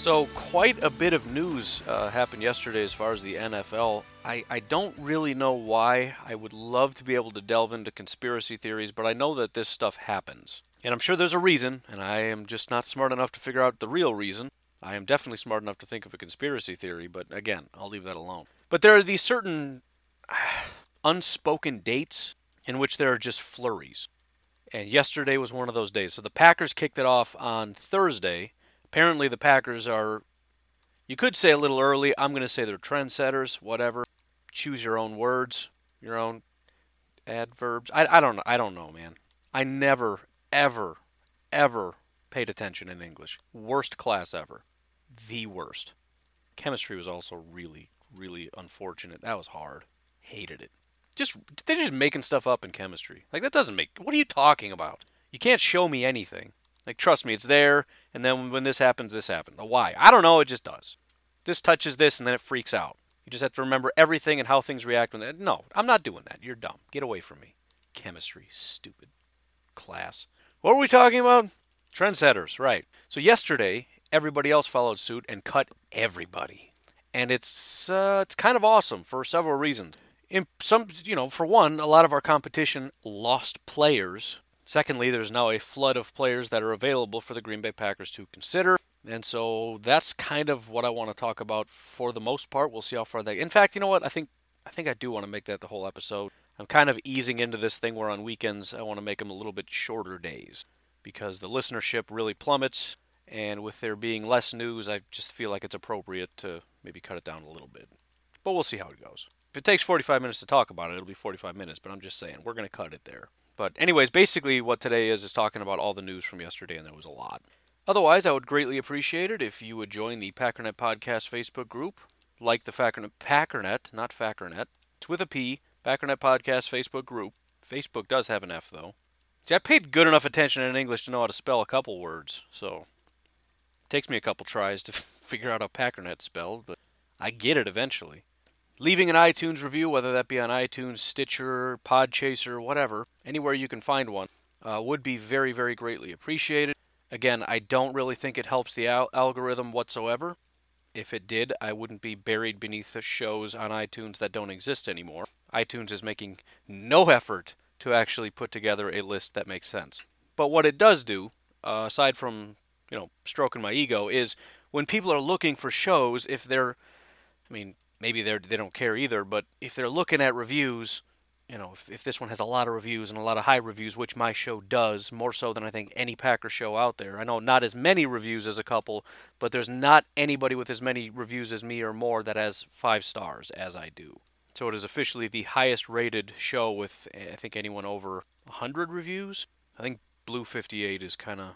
So, quite a bit of news uh, happened yesterday as far as the NFL. I, I don't really know why. I would love to be able to delve into conspiracy theories, but I know that this stuff happens. And I'm sure there's a reason, and I am just not smart enough to figure out the real reason. I am definitely smart enough to think of a conspiracy theory, but again, I'll leave that alone. But there are these certain unspoken dates in which there are just flurries. And yesterday was one of those days. So the Packers kicked it off on Thursday. Apparently, the Packers are, you could say a little early. I'm going to say they're trendsetters, whatever. Choose your own words, your own adverbs. I, I don't know. I don't know, man. I never, ever, ever paid attention in English. Worst class ever the worst. Chemistry was also really, really unfortunate. That was hard. Hated it. Just they're just making stuff up in chemistry. Like that doesn't make. What are you talking about? You can't show me anything. Like trust me, it's there. And then when this happens, this happens. Why? I don't know. It just does. This touches this, and then it freaks out. You just have to remember everything and how things react when. They, no, I'm not doing that. You're dumb. Get away from me. Chemistry, stupid. Class. What were we talking about? Trendsetters, right. So yesterday everybody else followed suit and cut everybody. And it's uh, it's kind of awesome for several reasons. In some, you know, for one, a lot of our competition lost players. Secondly, there's now a flood of players that are available for the Green Bay Packers to consider. And so that's kind of what I want to talk about for the most part. We'll see how far that. In fact, you know what? I think I think I do want to make that the whole episode. I'm kind of easing into this thing where on weekends I want to make them a little bit shorter days because the listenership really plummets and with there being less news, I just feel like it's appropriate to maybe cut it down a little bit. But we'll see how it goes. If it takes 45 minutes to talk about it, it'll be 45 minutes, but I'm just saying, we're going to cut it there. But, anyways, basically, what today is is talking about all the news from yesterday, and there was a lot. Otherwise, I would greatly appreciate it if you would join the Packernet Podcast Facebook group, like the Packernet, Packernet, not Fackernet. It's with a P, Packernet Podcast Facebook group. Facebook does have an F, though. See, I paid good enough attention in English to know how to spell a couple words, so it Takes me a couple tries to figure out how Packernet's spelled, but I get it eventually. Leaving an iTunes review, whether that be on iTunes, Stitcher, Podchaser, whatever, anywhere you can find one, uh, would be very, very greatly appreciated. Again, I don't really think it helps the al- algorithm whatsoever. If it did, I wouldn't be buried beneath the shows on iTunes that don't exist anymore. iTunes is making no effort to actually put together a list that makes sense. But what it does do, uh, aside from you know, stroking my ego is when people are looking for shows, if they're, I mean, maybe they're they don't care either, but if they're looking at reviews, you know, if, if this one has a lot of reviews and a lot of high reviews, which my show does, more so than I think any Packer show out there. I know not as many reviews as a couple, but there's not anybody with as many reviews as me or more that has five stars as I do. So it is officially the highest rated show with, I think, anyone over 100 reviews. I think Blue 58 is kind of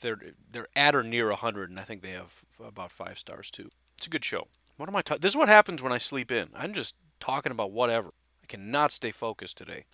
they're they're at or near 100, and I think they have about five stars too. It's a good show. What am I? This is what happens when I sleep in. I'm just talking about whatever. I cannot stay focused today.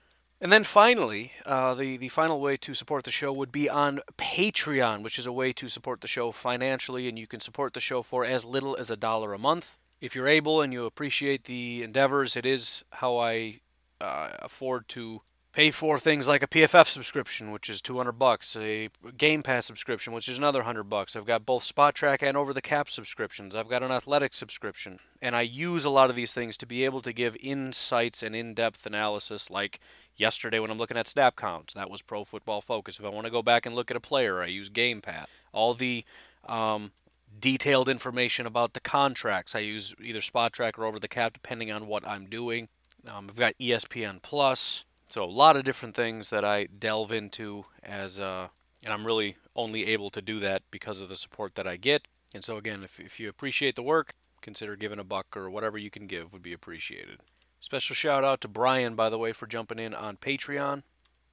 And then finally, uh, the the final way to support the show would be on Patreon, which is a way to support the show financially, and you can support the show for as little as a dollar a month. If you're able and you appreciate the endeavors, it is how I uh, afford to pay for things like a PFF subscription, which is 200 bucks, a Game Pass subscription, which is another 100 bucks. I've got both Spotrac and Over the Cap subscriptions. I've got an athletic subscription, and I use a lot of these things to be able to give insights and in-depth analysis like yesterday when I'm looking at snap counts. That was Pro Football Focus. If I want to go back and look at a player, I use Game Pass. All the um, detailed information about the contracts, I use either Spotrac or Over the Cap depending on what I'm doing. Um, I've got ESPN Plus. So a lot of different things that I delve into as, uh, and I'm really only able to do that because of the support that I get. And so again, if, if you appreciate the work, consider giving a buck or whatever you can give would be appreciated. Special shout out to Brian, by the way, for jumping in on Patreon.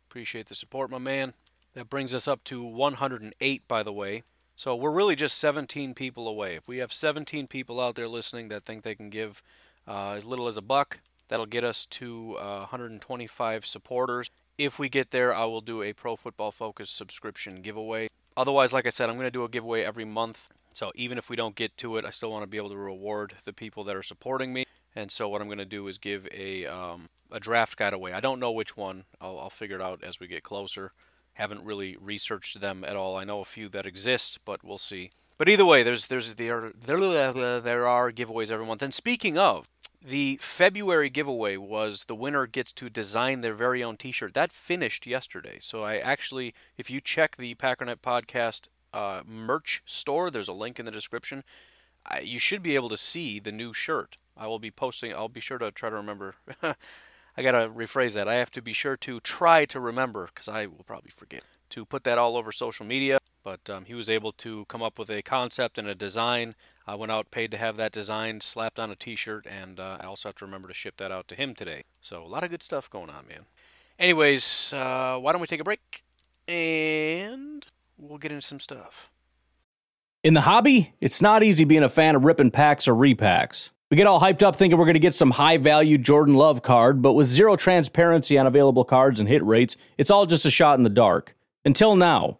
Appreciate the support, my man. That brings us up to 108, by the way. So we're really just 17 people away. If we have 17 people out there listening that think they can give uh, as little as a buck, that'll get us to uh, 125 supporters. If we get there, I will do a Pro Football Focus subscription giveaway. Otherwise, like I said, I'm going to do a giveaway every month. So even if we don't get to it, I still want to be able to reward the people that are supporting me. And so what I'm going to do is give a um, a draft guide away. I don't know which one. I'll, I'll figure it out as we get closer. Haven't really researched them at all. I know a few that exist, but we'll see. But either way, there's there's there there, there are giveaways every month. And speaking of, the February giveaway was the winner gets to design their very own T-shirt. That finished yesterday. So I actually, if you check the Packernet podcast uh, merch store, there's a link in the description. I, you should be able to see the new shirt. I will be posting. I'll be sure to try to remember. I gotta rephrase that. I have to be sure to try to remember because I will probably forget to put that all over social media. But um, he was able to come up with a concept and a design. I went out, paid to have that design slapped on a T-shirt, and uh, I also have to remember to ship that out to him today. So a lot of good stuff going on, man. Anyways, uh, why don't we take a break and we'll get into some stuff. In the hobby, it's not easy being a fan of ripping packs or repacks. We get all hyped up thinking we're going to get some high value Jordan Love card, but with zero transparency on available cards and hit rates, it's all just a shot in the dark. Until now.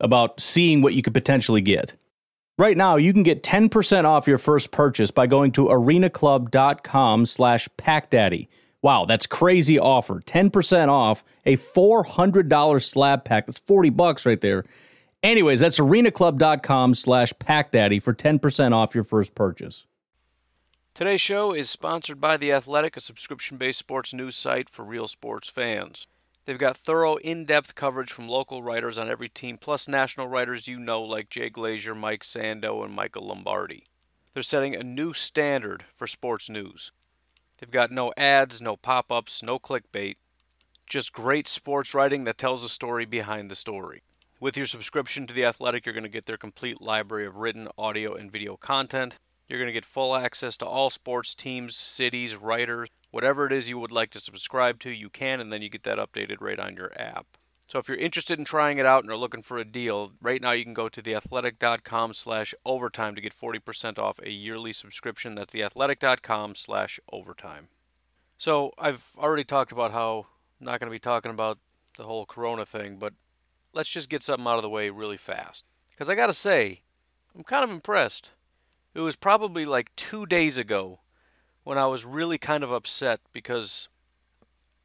about seeing what you could potentially get. Right now, you can get 10% off your first purchase by going to arenaclub.com slash packdaddy. Wow, that's crazy offer. 10% off a $400 slab pack. That's 40 bucks right there. Anyways, that's arenaclub.com slash packdaddy for 10% off your first purchase. Today's show is sponsored by The Athletic, a subscription-based sports news site for real sports fans. They've got thorough, in depth coverage from local writers on every team, plus national writers you know like Jay Glazer, Mike Sando, and Michael Lombardi. They're setting a new standard for sports news. They've got no ads, no pop ups, no clickbait, just great sports writing that tells a story behind the story. With your subscription to The Athletic, you're going to get their complete library of written, audio, and video content. You're going to get full access to all sports teams, cities, writers, Whatever it is you would like to subscribe to, you can, and then you get that updated right on your app. So if you're interested in trying it out and are looking for a deal, right now you can go to theathletic.com slash overtime to get 40% off a yearly subscription. That's theathletic.com slash overtime. So I've already talked about how I'm not going to be talking about the whole corona thing, but let's just get something out of the way really fast. Because I got to say, I'm kind of impressed. It was probably like two days ago when I was really kind of upset because,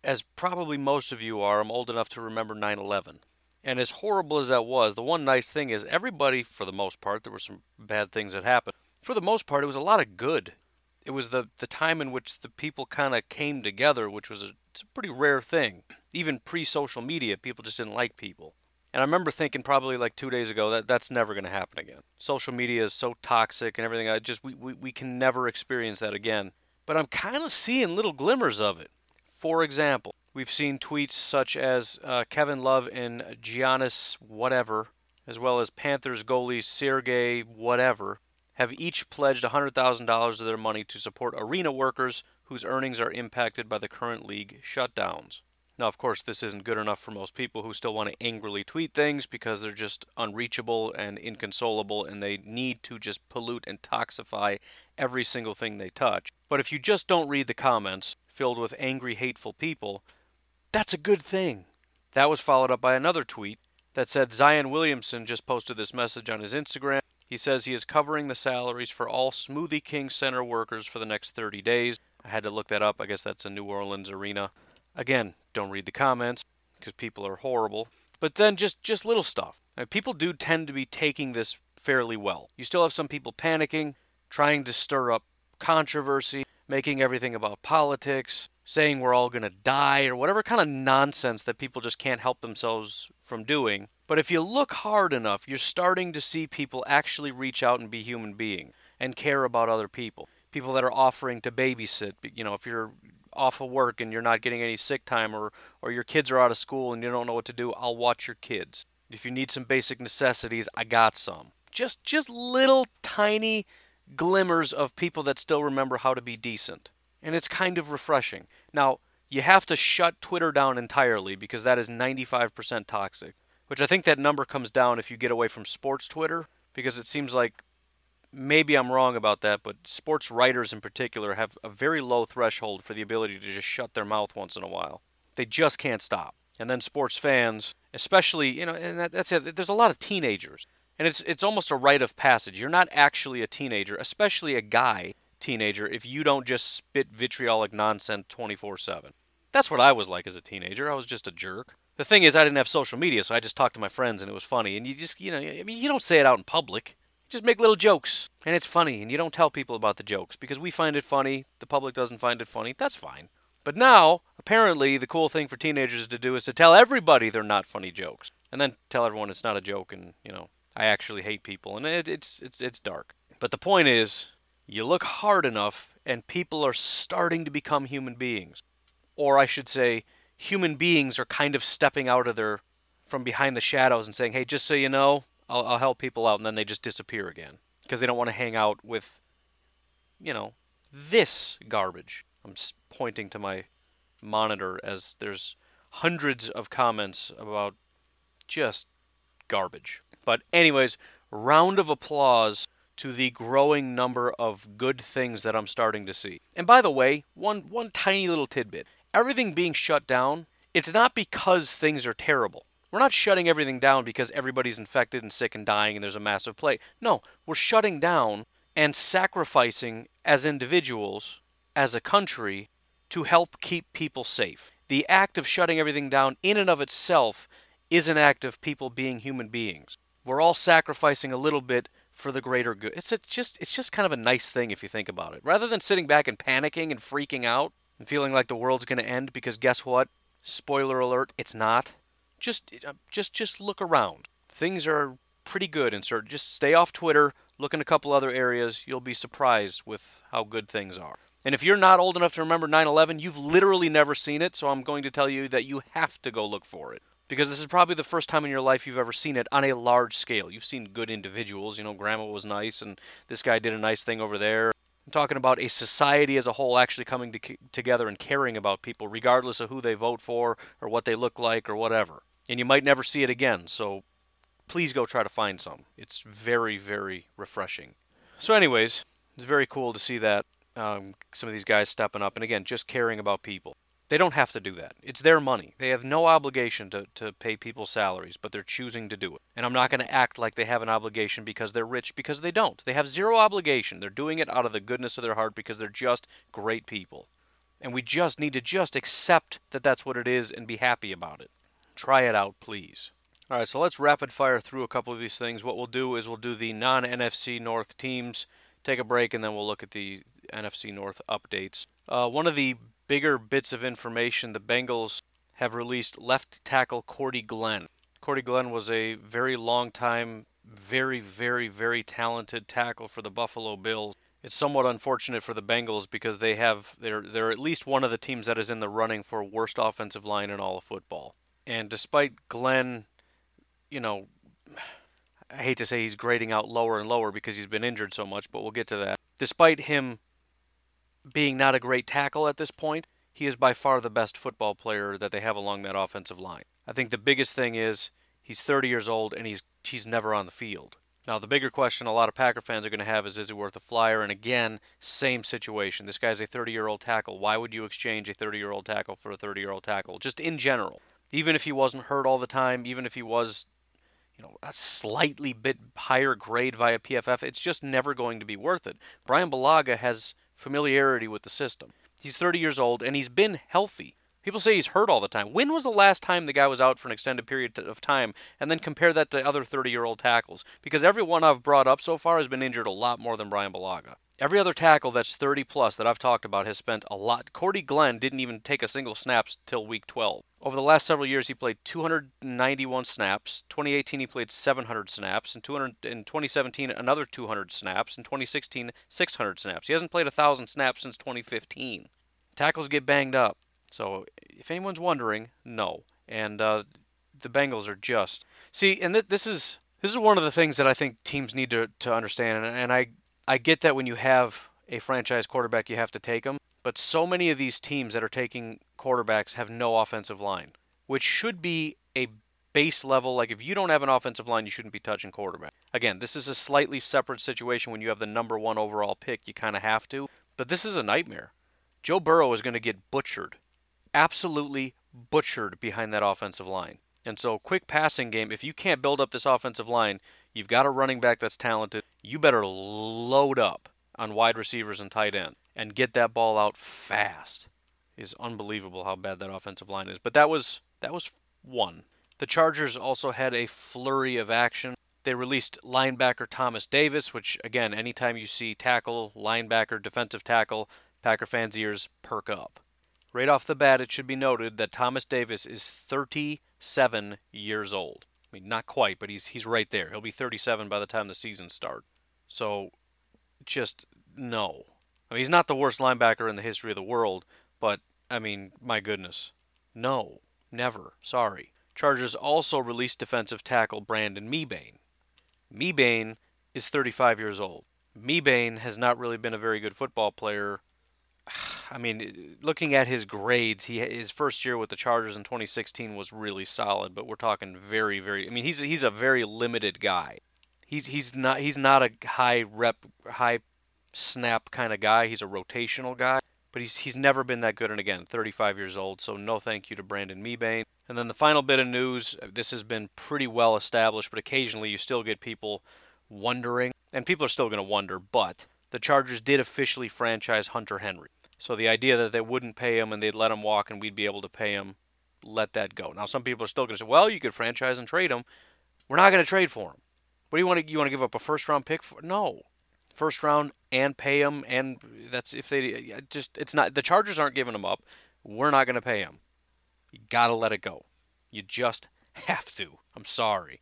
as probably most of you are, I'm old enough to remember 9 11. And as horrible as that was, the one nice thing is everybody, for the most part, there were some bad things that happened. For the most part, it was a lot of good. It was the, the time in which the people kind of came together, which was a, a pretty rare thing. Even pre social media, people just didn't like people. And I remember thinking probably like two days ago that that's never going to happen again. Social media is so toxic and everything. I just we, we, we can never experience that again but I'm kind of seeing little glimmers of it. For example, we've seen tweets such as uh, Kevin Love and Giannis whatever, as well as Panthers goalie Sergey whatever, have each pledged $100,000 of their money to support arena workers whose earnings are impacted by the current league shutdowns. Now, of course, this isn't good enough for most people who still want to angrily tweet things because they're just unreachable and inconsolable and they need to just pollute and toxify every single thing they touch. But if you just don't read the comments filled with angry, hateful people, that's a good thing. That was followed up by another tweet that said Zion Williamson just posted this message on his Instagram. He says he is covering the salaries for all Smoothie King Center workers for the next 30 days. I had to look that up. I guess that's a New Orleans arena. Again, don't read the comments because people are horrible. But then just just little stuff. Uh, people do tend to be taking this fairly well. You still have some people panicking, trying to stir up controversy, making everything about politics, saying we're all going to die or whatever kind of nonsense that people just can't help themselves from doing. But if you look hard enough, you're starting to see people actually reach out and be human beings and care about other people. People that are offering to babysit. You know, if you're off of work and you're not getting any sick time or, or your kids are out of school and you don't know what to do, I'll watch your kids. If you need some basic necessities, I got some. Just just little tiny glimmers of people that still remember how to be decent. And it's kind of refreshing. Now, you have to shut Twitter down entirely because that is 95% toxic, which I think that number comes down if you get away from sports Twitter because it seems like maybe I'm wrong about that, but sports writers in particular have a very low threshold for the ability to just shut their mouth once in a while. They just can't stop. And then sports fans, especially, you know, and that, that's it. There's a lot of teenagers, and it's it's almost a rite of passage. You're not actually a teenager, especially a guy teenager, if you don't just spit vitriolic nonsense 24/7. That's what I was like as a teenager. I was just a jerk. The thing is, I didn't have social media, so I just talked to my friends, and it was funny. And you just, you know, I mean, you don't say it out in public just make little jokes and it's funny and you don't tell people about the jokes because we find it funny the public doesn't find it funny that's fine. But now apparently the cool thing for teenagers to do is to tell everybody they're not funny jokes and then tell everyone it's not a joke and you know i actually hate people and it, it's it's it's dark. But the point is you look hard enough and people are starting to become human beings. Or i should say human beings are kind of stepping out of their from behind the shadows and saying hey just so you know I'll, I'll help people out, and then they just disappear again because they don't want to hang out with, you know, this garbage. I'm pointing to my monitor as there's hundreds of comments about just garbage. But, anyways, round of applause to the growing number of good things that I'm starting to see. And by the way, one one tiny little tidbit. Everything being shut down, it's not because things are terrible. We're not shutting everything down because everybody's infected and sick and dying and there's a massive plague. No, we're shutting down and sacrificing as individuals, as a country, to help keep people safe. The act of shutting everything down in and of itself is an act of people being human beings. We're all sacrificing a little bit for the greater good. It's just it's just kind of a nice thing if you think about it. Rather than sitting back and panicking and freaking out and feeling like the world's going to end because guess what? Spoiler alert, it's not just uh, just just look around. Things are pretty good and sort just stay off Twitter, look in a couple other areas, you'll be surprised with how good things are. And if you're not old enough to remember 9/11, you've literally never seen it, so I'm going to tell you that you have to go look for it. Because this is probably the first time in your life you've ever seen it on a large scale. You've seen good individuals, you know, grandma was nice and this guy did a nice thing over there. I'm talking about a society as a whole actually coming to, together and caring about people regardless of who they vote for or what they look like or whatever and you might never see it again. So please go try to find some. It's very, very refreshing. So, anyways, it's very cool to see that um, some of these guys stepping up and again, just caring about people. They don't have to do that. It's their money. They have no obligation to, to pay people salaries, but they're choosing to do it. And I'm not going to act like they have an obligation because they're rich, because they don't. They have zero obligation. They're doing it out of the goodness of their heart because they're just great people. And we just need to just accept that that's what it is and be happy about it. Try it out, please. All right, so let's rapid fire through a couple of these things. What we'll do is we'll do the non NFC North teams, take a break, and then we'll look at the NFC North updates. Uh, one of the bigger bits of information the Bengals have released left tackle Cordy Glenn. Cordy Glenn was a very long time, very, very, very talented tackle for the Buffalo Bills. It's somewhat unfortunate for the Bengals because they have they're they're at least one of the teams that is in the running for worst offensive line in all of football. And despite Glenn, you know, I hate to say he's grading out lower and lower because he's been injured so much, but we'll get to that. Despite him being not a great tackle at this point, he is by far the best football player that they have along that offensive line. I think the biggest thing is he's 30 years old and he's he's never on the field. Now the bigger question a lot of Packer fans are going to have is is he worth a flyer? And again, same situation. This guy's a 30-year-old tackle. Why would you exchange a 30-year-old tackle for a 30-year-old tackle? Just in general even if he wasn't hurt all the time, even if he was, you know, a slightly bit higher grade via PFF, it's just never going to be worth it. Brian Bulaga has familiarity with the system. He's 30 years old and he's been healthy People say he's hurt all the time. When was the last time the guy was out for an extended period of time? And then compare that to other 30 year old tackles. Because every one I've brought up so far has been injured a lot more than Brian Bulaga. Every other tackle that's 30 plus that I've talked about has spent a lot. Cordy Glenn didn't even take a single snaps till week 12. Over the last several years, he played 291 snaps. 2018, he played 700 snaps. In, 200, in 2017, another 200 snaps. In 2016, 600 snaps. He hasn't played 1,000 snaps since 2015. Tackles get banged up. So if anyone's wondering, no. And uh, the Bengals are just see, and th- this is this is one of the things that I think teams need to to understand. And, and I I get that when you have a franchise quarterback, you have to take them. But so many of these teams that are taking quarterbacks have no offensive line, which should be a base level. Like if you don't have an offensive line, you shouldn't be touching quarterback. Again, this is a slightly separate situation when you have the number one overall pick. You kind of have to. But this is a nightmare. Joe Burrow is going to get butchered, absolutely butchered behind that offensive line. And so, quick passing game. If you can't build up this offensive line, You've got a running back that's talented. You better load up on wide receivers and tight end and get that ball out fast. Is unbelievable how bad that offensive line is. But that was that was one. The Chargers also had a flurry of action. They released linebacker Thomas Davis, which again, anytime you see tackle, linebacker, defensive tackle, Packer fans' ears perk up. Right off the bat, it should be noted that Thomas Davis is 37 years old. I mean, not quite, but he's he's right there. He'll be 37 by the time the season starts. So, just no. I mean, he's not the worst linebacker in the history of the world, but I mean, my goodness, no, never. Sorry. Chargers also released defensive tackle Brandon Mebane. Mebane is 35 years old. Mebane has not really been a very good football player I mean, looking at his grades, he his first year with the Chargers in 2016 was really solid, but we're talking very, very. I mean, he's he's a very limited guy. He's he's not he's not a high rep, high snap kind of guy. He's a rotational guy, but he's he's never been that good. And again, 35 years old, so no thank you to Brandon Mebane. And then the final bit of news: uh, this has been pretty well established, but occasionally you still get people wondering, and people are still going to wonder, but the Chargers did officially franchise Hunter Henry. So the idea that they wouldn't pay him and they'd let him walk and we'd be able to pay him, let that go. Now some people are still going to say, well, you could franchise and trade him. We're not going to trade for him. What do you want to you want to give up a first round pick for? No, first round and pay him, and that's if they just it's not the Chargers aren't giving him up. We're not going to pay him. You got to let it go. You just have to. I'm sorry.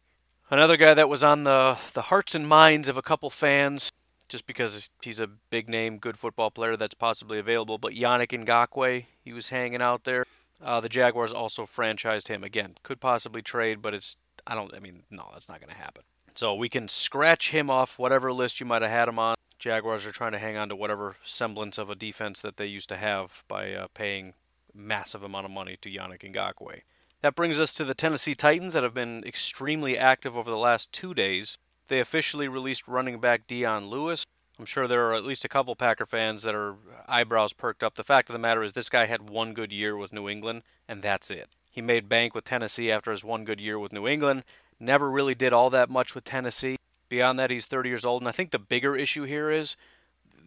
Another guy that was on the the hearts and minds of a couple fans just because he's a big name, good football player that's possibly available. But Yannick Ngakoue, he was hanging out there. Uh, the Jaguars also franchised him again. Could possibly trade, but it's I don't. I mean, no, that's not going to happen. So we can scratch him off whatever list you might have had him on. Jaguars are trying to hang on to whatever semblance of a defense that they used to have by uh, paying massive amount of money to Yannick Ngakoue. That brings us to the Tennessee Titans that have been extremely active over the last two days. They officially released running back Dion Lewis. I'm sure there are at least a couple Packer fans that are eyebrows perked up. The fact of the matter is, this guy had one good year with New England, and that's it. He made bank with Tennessee after his one good year with New England. Never really did all that much with Tennessee. Beyond that, he's 30 years old. And I think the bigger issue here is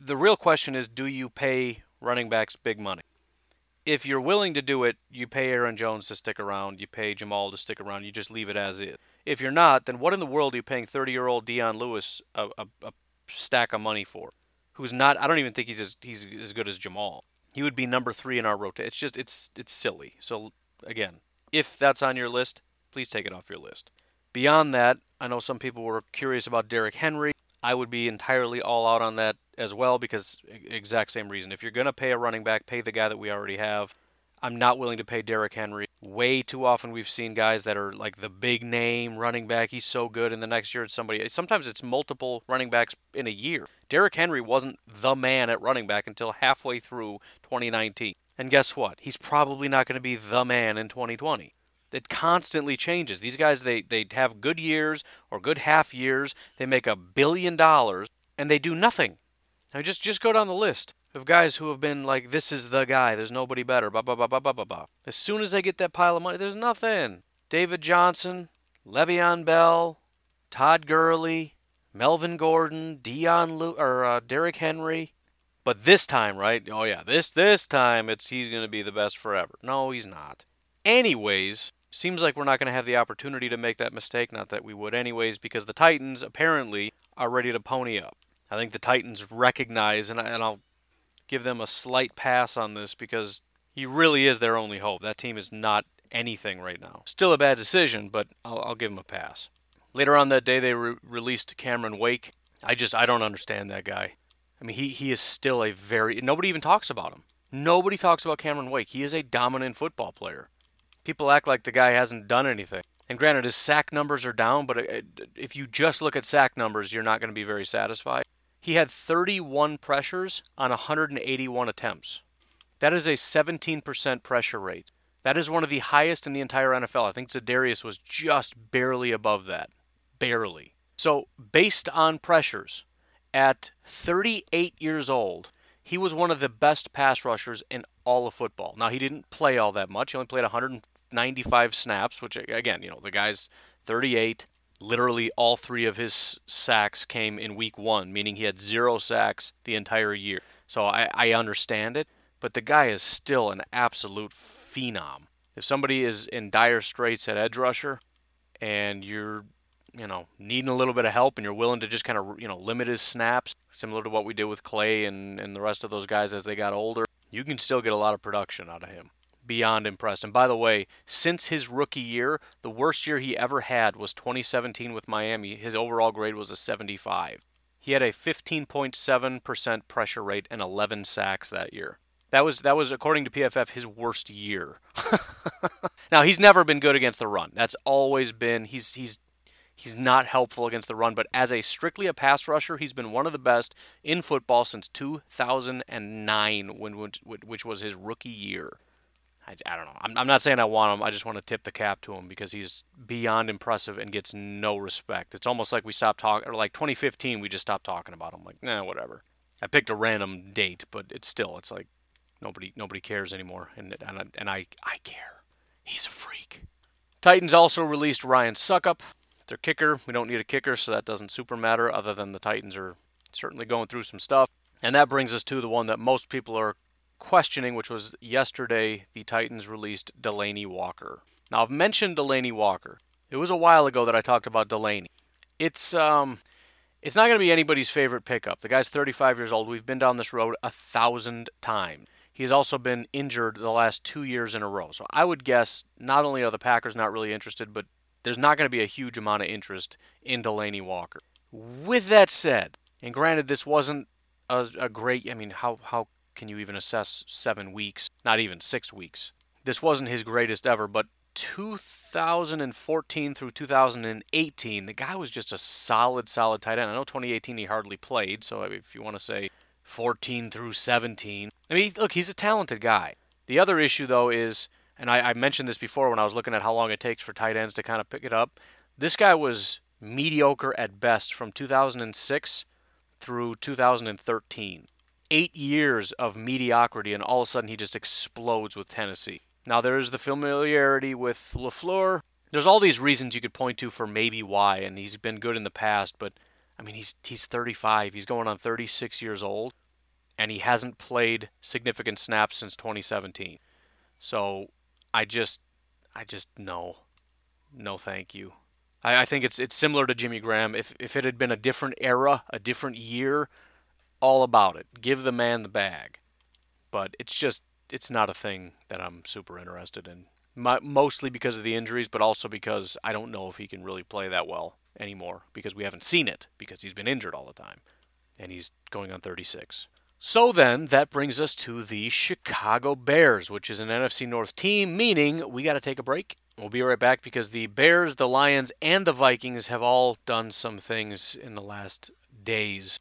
the real question is do you pay running backs big money? If you're willing to do it, you pay Aaron Jones to stick around, you pay Jamal to stick around, you just leave it as is. If you're not, then what in the world are you paying 30 year old Dion Lewis a, a, a, stack of money for? Who's not? I don't even think he's as he's as good as Jamal. He would be number three in our rotation. It's just it's it's silly. So again, if that's on your list, please take it off your list. Beyond that, I know some people were curious about Derrick Henry. I would be entirely all out on that as well because exact same reason. If you're going to pay a running back, pay the guy that we already have. I'm not willing to pay Derrick Henry. Way too often we've seen guys that are like the big name running back. He's so good, and the next year it's somebody. Sometimes it's multiple running backs in a year. Derrick Henry wasn't the man at running back until halfway through 2019. And guess what? He's probably not going to be the man in 2020. It constantly changes. These guys, they, they have good years or good half years. They make a billion dollars and they do nothing. Now just just go down the list of guys who have been like, this is the guy. There's nobody better. Blah blah blah blah blah blah blah. As soon as they get that pile of money, there's nothing. David Johnson, Le'Veon Bell, Todd Gurley, Melvin Gordon, Dion Lu- or uh, Derrick Henry. But this time, right? Oh yeah, this this time it's he's going to be the best forever. No, he's not. Anyways, seems like we're not going to have the opportunity to make that mistake. Not that we would, anyways, because the Titans apparently are ready to pony up. I think the Titans recognize, and, I, and I'll give them a slight pass on this because he really is their only hope. That team is not anything right now. Still a bad decision, but I'll, I'll give him a pass. Later on that day, they re- released Cameron Wake. I just I don't understand that guy. I mean, he he is still a very nobody even talks about him. Nobody talks about Cameron Wake. He is a dominant football player. People act like the guy hasn't done anything. And granted, his sack numbers are down, but uh, if you just look at sack numbers, you're not going to be very satisfied. He had 31 pressures on 181 attempts. That is a 17% pressure rate. That is one of the highest in the entire NFL. I think Za'Darius was just barely above that. Barely. So, based on pressures, at 38 years old, he was one of the best pass rushers in all of football. Now, he didn't play all that much. He only played 195 snaps, which, again, you know, the guy's 38. Literally, all three of his sacks came in week one, meaning he had zero sacks the entire year. So I, I understand it, but the guy is still an absolute phenom. If somebody is in dire straits at edge rusher and you're you know, needing a little bit of help and you're willing to just kind of, you know, limit his snaps, similar to what we did with Clay and, and the rest of those guys as they got older, you can still get a lot of production out of him. Beyond impressed. And by the way, since his rookie year, the worst year he ever had was 2017 with Miami. His overall grade was a 75. He had a 15.7% pressure rate and 11 sacks that year. That was that was according to PFF his worst year. now he's never been good against the run. That's always been he's he's He's not helpful against the run, but as a strictly a pass rusher, he's been one of the best in football since 2009, when, which was his rookie year. I, I don't know. I'm, I'm, not saying I want him. I just want to tip the cap to him because he's beyond impressive and gets no respect. It's almost like we stopped talking, or like 2015, we just stopped talking about him. Like, nah, whatever. I picked a random date, but it's still, it's like nobody nobody cares anymore, and and I, and I I care. He's a freak. Titans also released Ryan Succop, their kicker. We don't need a kicker, so that doesn't super matter, other than the Titans are certainly going through some stuff. And that brings us to the one that most people are questioning, which was yesterday the Titans released Delanie Walker. Now, I've mentioned Delanie Walker. It was a while ago that I talked about Delanie. It's um, it's not going to be anybody's favorite pickup. The guy's 35 years old. We've been down this road a thousand times. He's also been injured the last two years in a row. So I would guess not only are the Packers not really interested, but there's not going to be a huge amount of interest in Delanie Walker. With that said, and granted, this wasn't a, a great. I mean, how how can you even assess seven weeks? Not even six weeks. This wasn't his greatest ever, but 2014 through 2018, the guy was just a solid, solid tight end. I know 2018 he hardly played, so if you want to say 14 through 17, I mean, look, he's a talented guy. The other issue, though, is and I, I mentioned this before when I was looking at how long it takes for tight ends to kind of pick it up. This guy was mediocre at best from 2006 through 2013. Eight years of mediocrity, and all of a sudden he just explodes with Tennessee. Now there's the familiarity with LaFleur. There's all these reasons you could point to for maybe why, and he's been good in the past, but I mean he's he's 35. He's going on 36 years old, and he hasn't played significant snaps since 2017. So I just, I just no, no, thank you. I, I think it's it's similar to Jimmy Graham. If if it had been a different era, a different year, all about it. Give the man the bag. But it's just it's not a thing that I'm super interested in. My, mostly because of the injuries, but also because I don't know if he can really play that well anymore because we haven't seen it because he's been injured all the time. And he's going on 36. So then, that brings us to the Chicago Bears, which is an NFC North team, meaning we got to take a break. We'll be right back because the Bears, the Lions, and the Vikings have all done some things in the last days.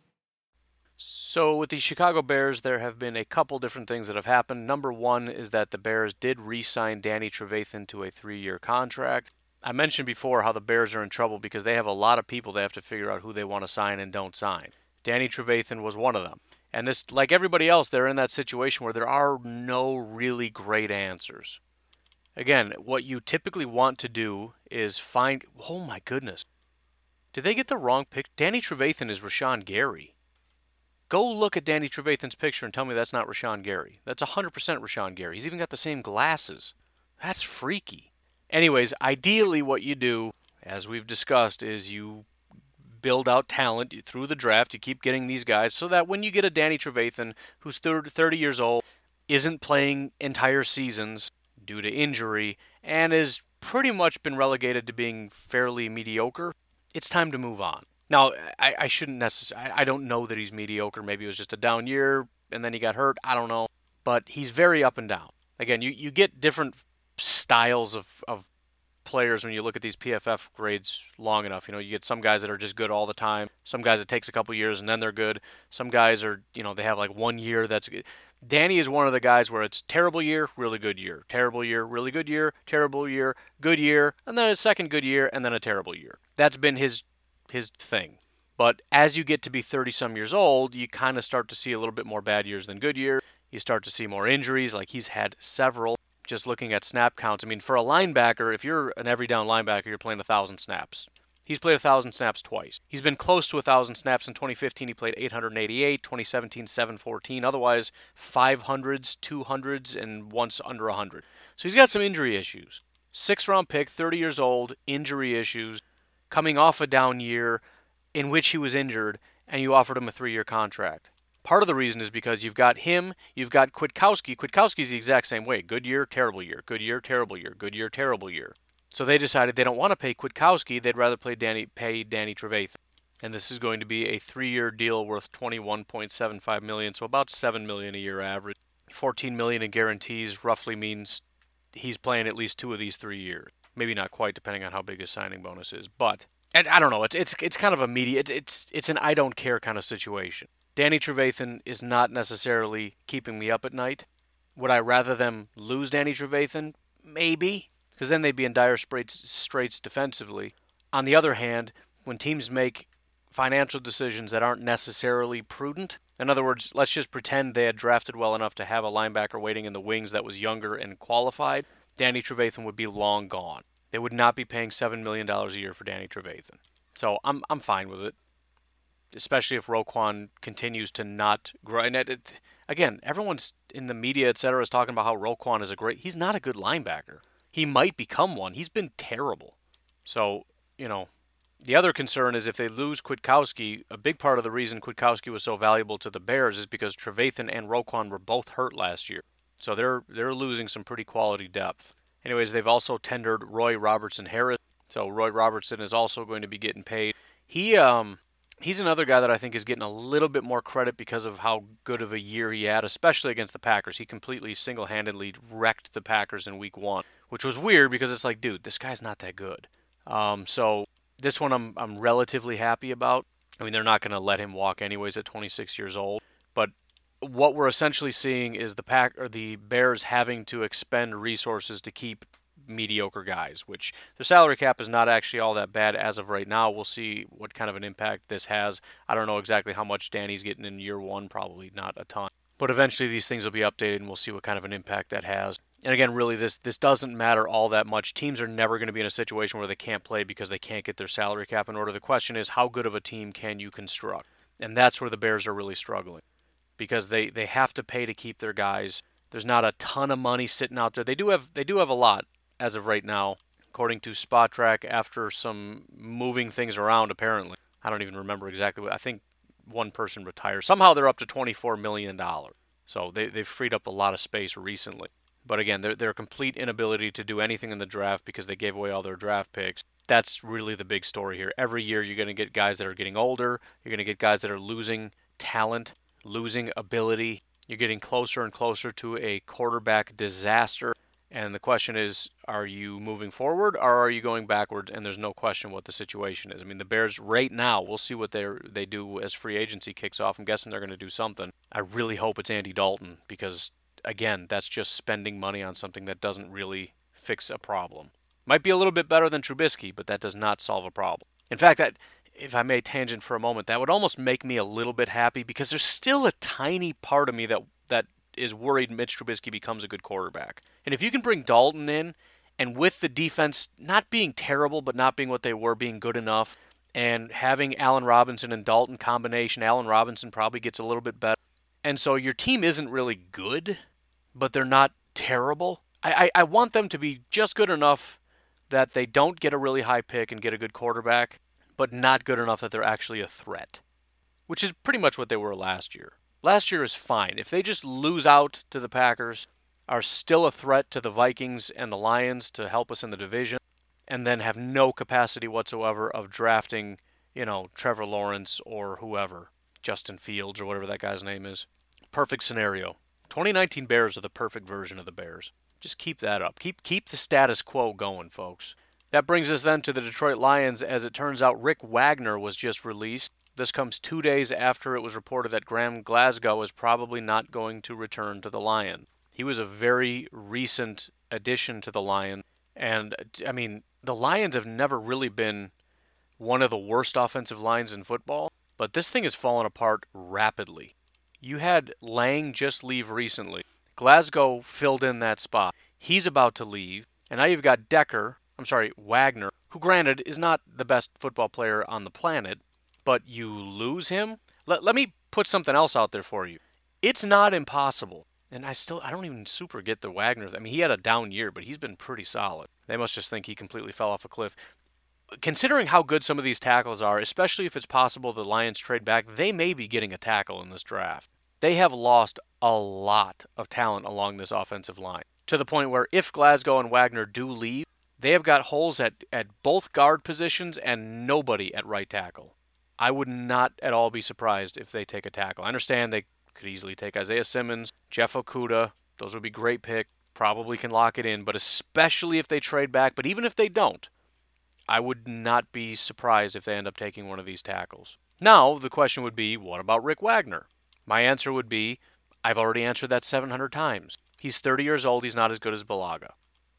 So, with the Chicago Bears, there have been a couple different things that have happened. Number one is that the Bears did re sign Danny Trevathan to a three year contract. I mentioned before how the Bears are in trouble because they have a lot of people they have to figure out who they want to sign and don't sign. Danny Trevathan was one of them. And this, like everybody else, they're in that situation where there are no really great answers. Again, what you typically want to do is find. Oh my goodness. Did they get the wrong pick? Danny Trevathan is Rashan Gary. Go look at Danny Trevathan's picture and tell me that's not Rashan Gary. That's 100% Rashan Gary. He's even got the same glasses. That's freaky. Anyways, ideally, what you do, as we've discussed, is you build out talent through the draft. You keep getting these guys so that when you get a Danny Trevathan who's 30 years old, isn't playing entire seasons due to injury, and has pretty much been relegated to being fairly mediocre, it's time to move on. Now, I, I shouldn't necessarily, I don't know that he's mediocre. Maybe it was just a down year and then he got hurt. I don't know. But he's very up and down. Again, you, you get different styles of, of players when you look at these PFF grades long enough. You know, you get some guys that are just good all the time. Some guys it takes a couple years and then they're good. Some guys are, you know, they have like one year that's good. Danny is one of the guys where it's terrible year, really good year, terrible year, really good year, terrible year, good year, and then a second good year, and then a terrible year. That's been his his thing. But as you get to be 30 some years old, you kind of start to see a little bit more bad years than good years. You start to see more injuries, like he's had several. Just looking at snap counts, I mean, for a linebacker, if you're an every down linebacker, you're playing a thousand snaps. He's played a thousand snaps twice. He's been close to a thousand snaps in 2015. He played 888, 2017 714. Otherwise, 500s, 200s, and once under 100. So he's got some injury issues. Six round pick, 30 years old, injury issues coming off a down year in which he was injured, and you offered him a three year contract. Part of the reason is because you've got him, you've got Kwiatkowski. Kwiatkowski's the exact same way. Good year, terrible year. Good year, terrible year. Good year, terrible year. So they decided they don't want to pay Kwiatkowski. They'd rather play Danny, pay Danny Trevathan. And this is going to be a three-year deal worth 21.75 million, so about 7 million a year average. 14 million in guarantees roughly means he's playing at least two of these three years. Maybe not quite, depending on how big his signing bonus is. But and I don't know. It's it's it's kind of a media. it's it's an I don't care kind of situation. Danny Trevathan is not necessarily keeping me up at night. Would I rather them lose Danny Trevathan? Maybe, because then they'd be in dire straits, straits defensively. On the other hand, when teams make financial decisions that aren't necessarily prudent, in other words, let's just pretend they had drafted well enough to have a linebacker waiting in the wings that was younger and qualified, Danny Trevathan would be long gone. They would not be paying $7 million a year for Danny Trevathan. So I'm, I'm fine with it, especially if Roquan continues to not grow. And it, it, again, everyone's in the media, et cetera, is talking about how Roquan is a great. He's not a good linebacker. He might become one. He's been terrible. So, you know, the other concern is if they lose Kwiatkowski, a big part of the reason Kwiatkowski was so valuable to the Bears is because Trevathan and Roquan were both hurt last year. So they're they're losing some pretty quality depth. Anyways, they've also tendered Roy Robertson Harris. So Roy Robertson is also going to be getting paid. He um he's another guy that I think is getting a little bit more credit because of how good of a year he had, especially against the Packers. He completely single-handedly wrecked the Packers in Week One, which was weird because it's like, dude, this guy's not that good. Um, so this one I'm I'm relatively happy about. I mean, they're not going to let him walk anyways at 26 years old, but what we're essentially seeing is the pack or the Bears having to expend resources to keep mediocre guys, which the salary cap is not actually all that bad as of right now. We'll see what kind of an impact this has. I don't know exactly how much Danny's getting in year one, probably not a ton. But eventually these things will be updated and we'll see what kind of an impact that has. And again, really this this doesn't matter all that much. Teams are never going to be in a situation where they can't play because they can't get their salary cap in order. The question is how good of a team can you construct? And that's where the Bears are really struggling because they, they have to pay to keep their guys. There's not a ton of money sitting out there. They do have they do have a lot as of right now, according to Spotrac. After some moving things around, apparently, I don't even remember exactly. What, I think one person retired. Somehow they're up to 24 million dollars. So they they've freed up a lot of space recently. But again, their their complete inability to do anything in the draft because they gave away all their draft picks. That's really the big story here. Every year you're going to get guys that are getting older. You're going to get guys that are losing talent losing ability. You're getting closer and closer to a quarterback disaster. And the question is, are you moving forward or are you going backwards? And there's no question what the situation is. I mean, the Bears right now, we'll see what they they do as free agency kicks off. I'm guessing they're going to do something. I really hope it's Andy Dalton because again, that's just spending money on something that doesn't really fix a problem. Might be a little bit better than Trubisky, but that does not solve a problem. In fact, that if I may tangent for a moment, that would almost make me a little bit happy because there's still a tiny part of me that that is worried Mitch Trubisky becomes a good quarterback. And if you can bring Dalton in, and with the defense not being terrible but not being what they were, being good enough, and having Allen Robinson and Dalton combination, Allen Robinson probably gets a little bit better. And so your team isn't really good, but they're not terrible. I, I, I want them to be just good enough that they don't get a really high pick and get a good quarterback, but not good enough that they're actually a threat, which is pretty much what they were last year. Last year is fine. If they just lose out to the Packers, are still a threat to the Vikings and the Lions to help us in the division, and then have no capacity whatsoever of drafting, you know, Trevor Lawrence or whoever, Justin Fields or whatever that guy's name is. Perfect scenario. 2019 Bears are the perfect version of the Bears. Just keep that up. Keep keep the status quo going, folks. That brings us then to the Detroit Lions. As it turns out, Rick Wagner was just released. This comes two days after it was reported that Graham Glasgow is probably not going to return to the Lions. He was a very recent addition to the Lions. And, I mean, the Lions have never really been one of the worst offensive lines in football, but this thing has fallen apart rapidly. You had Lang just leave recently. Glasgow filled in that spot. He's about to leave. And now you've got Decker, I'm sorry, Wagner, who granted is not the best football player on the planet, but you lose him? Let, let me put something else out there for you. It's not impossible. And I still, I don't even super get the Wagner. I mean, he had a down year, but he's been pretty solid. They must just think he completely fell off a cliff. Considering how good some of these tackles are, especially if it's possible the Lions trade back, they may be getting a tackle in this draft. They have lost a lot of talent along this offensive line to the point where if Glasgow and Wagner do leave, they have got holes at, at both guard positions and nobody at right tackle. I would not at all be surprised if they take a tackle. I understand they could easily take Isaiah Simmons, Jeff Okudah. Those would be great pick. Probably can lock it in, but especially if they trade back. But even if they don't, I would not be surprised if they end up taking one of these tackles. Now, the question would be what about Rick Wagner? My answer would be I've already answered that 700 times. He's 30 years old. He's not as good as Bulaga.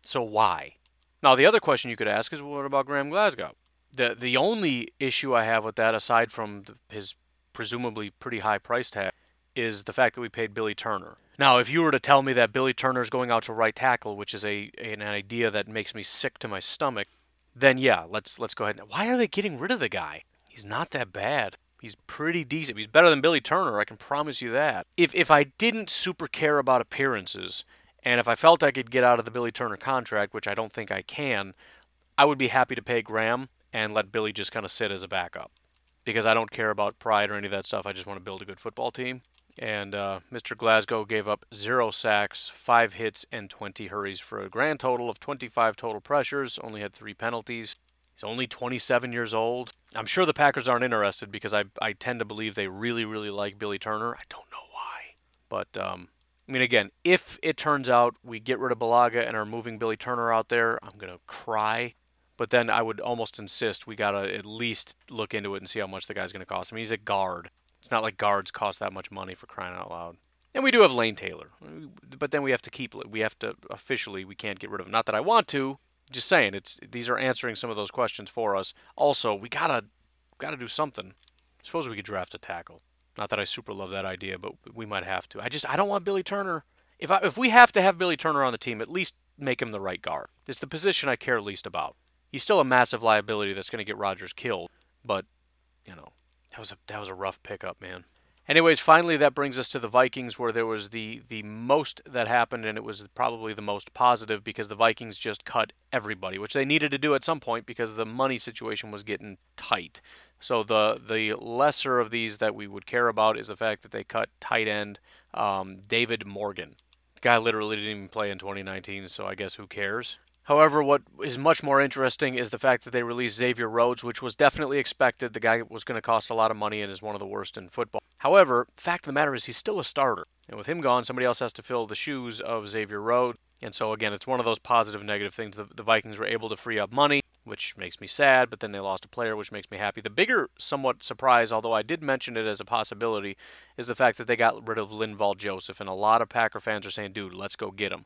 So why? Now, the other question you could ask is what about Graham Glasgow? The, the only issue I have with that, aside from the, his presumably pretty high price tag, is the fact that we paid Billy Turner. Now, if you were to tell me that Billy Turner is going out to right tackle, which is a an idea that makes me sick to my stomach, then yeah, let's let's go ahead. Why are they getting rid of the guy? He's not that bad. He's pretty decent. He's better than Billy Turner, I can promise you that. If if I didn't super care about appearances, and if I felt I could get out of the Billy Turner contract, which I don't think I can, I would be happy to pay Graham and let Billy just kind of sit as a backup. Because I don't care about pride or any of that stuff. I just want to build a good football team. And uh, Mr. Glasgow gave up zero sacks, five hits, and 20 hurries for a grand total of 25 total pressures, only had three penalties. He's only 27 years old. I'm sure the Packers aren't interested because I, I tend to believe they really, really like Billy Turner. I don't know why. But, um, I mean, again, if it turns out we get rid of Bulaga and are moving Billy Turner out there, I'm going to cry. But then I would almost insist we got to at least look into it and see how much the guy's going to cost. I mean, he's a guard. It's not like guards cost that much money for crying out loud. And we do have Lane Taylor, but then we have to keep. We have to officially. We can't get rid of him. Not that I want to. Just saying. It's these are answering some of those questions for us. Also, we gotta gotta do something. Suppose we could draft a tackle. Not that I super love that idea, but we might have to. I just I don't want Billy Turner. If I, if we have to have Billy Turner on the team, at least make him the right guard. It's the position I care least about. He's still a massive liability that's going to get Rodgers killed, but you know that was a that was a rough pickup, man. Anyways, finally that brings us to the Vikings where there was the the most that happened and it was probably the most positive because the Vikings just cut everybody, which they needed to do at some point because the money situation was getting tight. So the the lesser of these that we would care about is the fact that they cut tight end um, David Morgan. The guy literally didn't even play in 2019, so I guess who cares? However, what is much more interesting is the fact that they released Xavier Rhodes, which was definitely expected. The guy was going to cost a lot of money and is one of the worst in football. However, fact of the matter is he's still a starter. And with him gone, somebody else has to fill the shoes of Xavier Rhodes. And so, again, it's one of those positive negative things. The, the Vikings were able to free up money, which makes me sad, but then they lost a player, which makes me happy. The bigger, somewhat surprise, although I did mention it as a possibility, is the fact that they got rid of Linval Joseph. And a lot of Packer fans are saying, dude, let's go get him.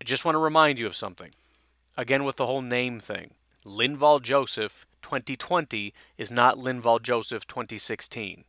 I just want to remind you of something. Again, with the whole name thing, Linval Joseph 2020 is not Linval Joseph 2016.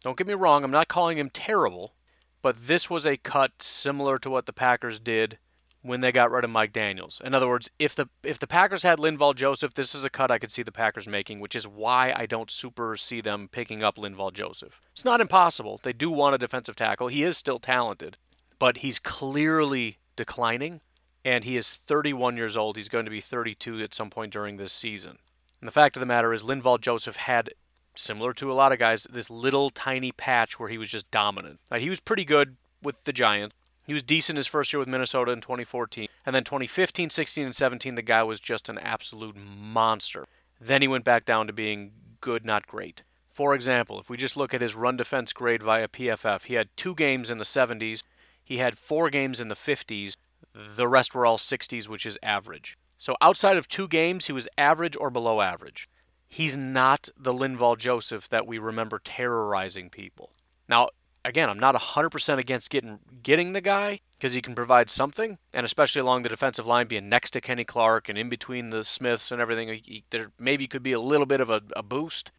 Don't get me wrong, I'm not calling him terrible, but this was a cut similar to what the Packers did when they got rid of Mike Daniels. In other words, if the if the Packers had Linval Joseph, this is a cut I could see the Packers making, which is why I don't super see them picking up Linval Joseph. It's not impossible. They do want a defensive tackle. He is still talented, but he's clearly declining and he is 31 years old. He's going to be 32 at some point during this season. And the fact of the matter is Linval Joseph had similar to a lot of guys, this little tiny patch where he was just dominant. Now, he was pretty good with the Giants. He was decent his first year with Minnesota in 2014. And then 2015, 16, and 17, the guy was just an absolute monster. Then he went back down to being good, not great. For example, if we just look at his run defense grade via PFF, he had two games in the 70s, he had four games in the 50s, the rest were all 60s, which is average. So outside of two games, he was average or below average he's not the Linval Joseph that we remember terrorizing people. Now, again, I'm not 100% against getting getting the guy because he can provide something, and especially along the defensive line, being next to Kenny Clark and in between the Smiths and everything, he, there maybe could be a little bit of a, a boost,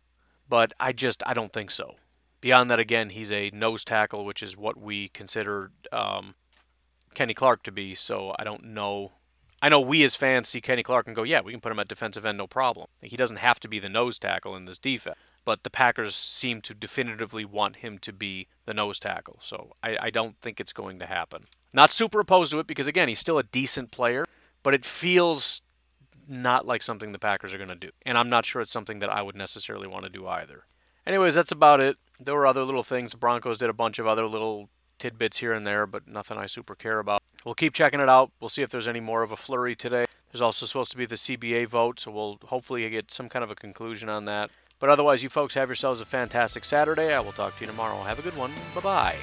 but I just I don't think so. Beyond that, again, he's a nose tackle, which is what we consider um, Kenny Clark to be. So I don't know I know we as fans see Kenny Clark and go, yeah, we can put him at defensive end, no problem. He doesn't have to be the nose tackle in this defense. But the Packers seem to definitively want him to be the nose tackle. So I, I don't think it's going to happen. Not super opposed to it because, again, he's still a decent player, but it feels not like something the Packers are going to do. And I'm not sure it's something that I would necessarily want to do either. Anyways, that's about it. There were other little things. The Broncos did a bunch of other little tidbits here and there, but nothing I super care about. We'll keep checking it out. We'll see if there's any more of a flurry today. There's also supposed to be the CBA vote, so we'll hopefully get some kind of a conclusion on that. But otherwise, you folks have yourselves a fantastic Saturday. I will talk to you tomorrow. Have a good one. Bye bye.